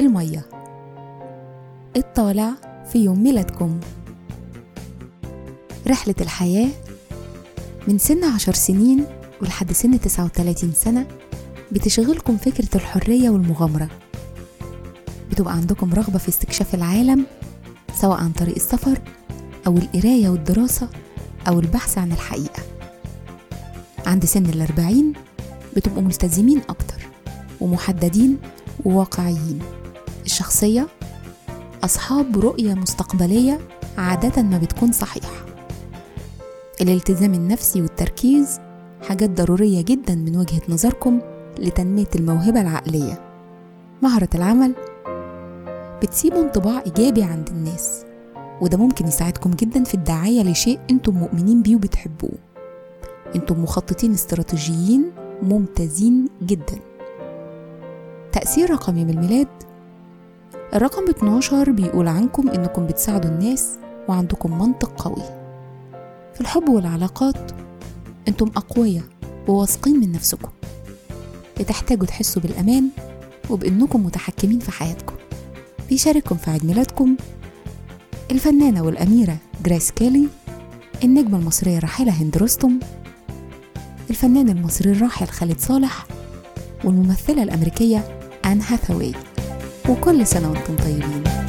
المية. الطالع في يوم ميلادكم. رحلة الحياة من سن عشر سنين ولحد سن تسعة وتلاتين سنة بتشغلكم فكرة الحرية والمغامرة. بتبقى عندكم رغبة في استكشاف العالم سواء عن طريق السفر أو القراية والدراسة أو البحث عن الحقيقة. عند سن الأربعين بتبقوا ملتزمين أكتر ومحددين وواقعيين. الشخصية أصحاب رؤية مستقبلية عادة ما بتكون صحيحة. الالتزام النفسي والتركيز حاجات ضرورية جدا من وجهة نظركم لتنمية الموهبة العقلية. مهرة العمل بتسيبوا انطباع إيجابي عند الناس وده ممكن يساعدكم جدا في الدعاية لشيء أنتم مؤمنين بيه وبتحبوه. أنتم مخططين استراتيجيين ممتازين جدا. تأثير رقم يوم الميلاد الرقم 12 بيقول عنكم إنكم بتساعدوا الناس وعندكم منطق قوي. في الحب والعلاقات أنتم أقوياء وواثقين من نفسكم. بتحتاجوا تحسوا بالأمان وبإنكم متحكمين في حياتكم. بيشارككم في عيد ميلادكم. الفنانة والأميرة جريس كيلي النجمة المصرية الراحلة هند رستم الفنان المصري الراحل خالد صالح والممثلة الأمريكية آن هاثاواي. وكل سنة وأنتم طيبين.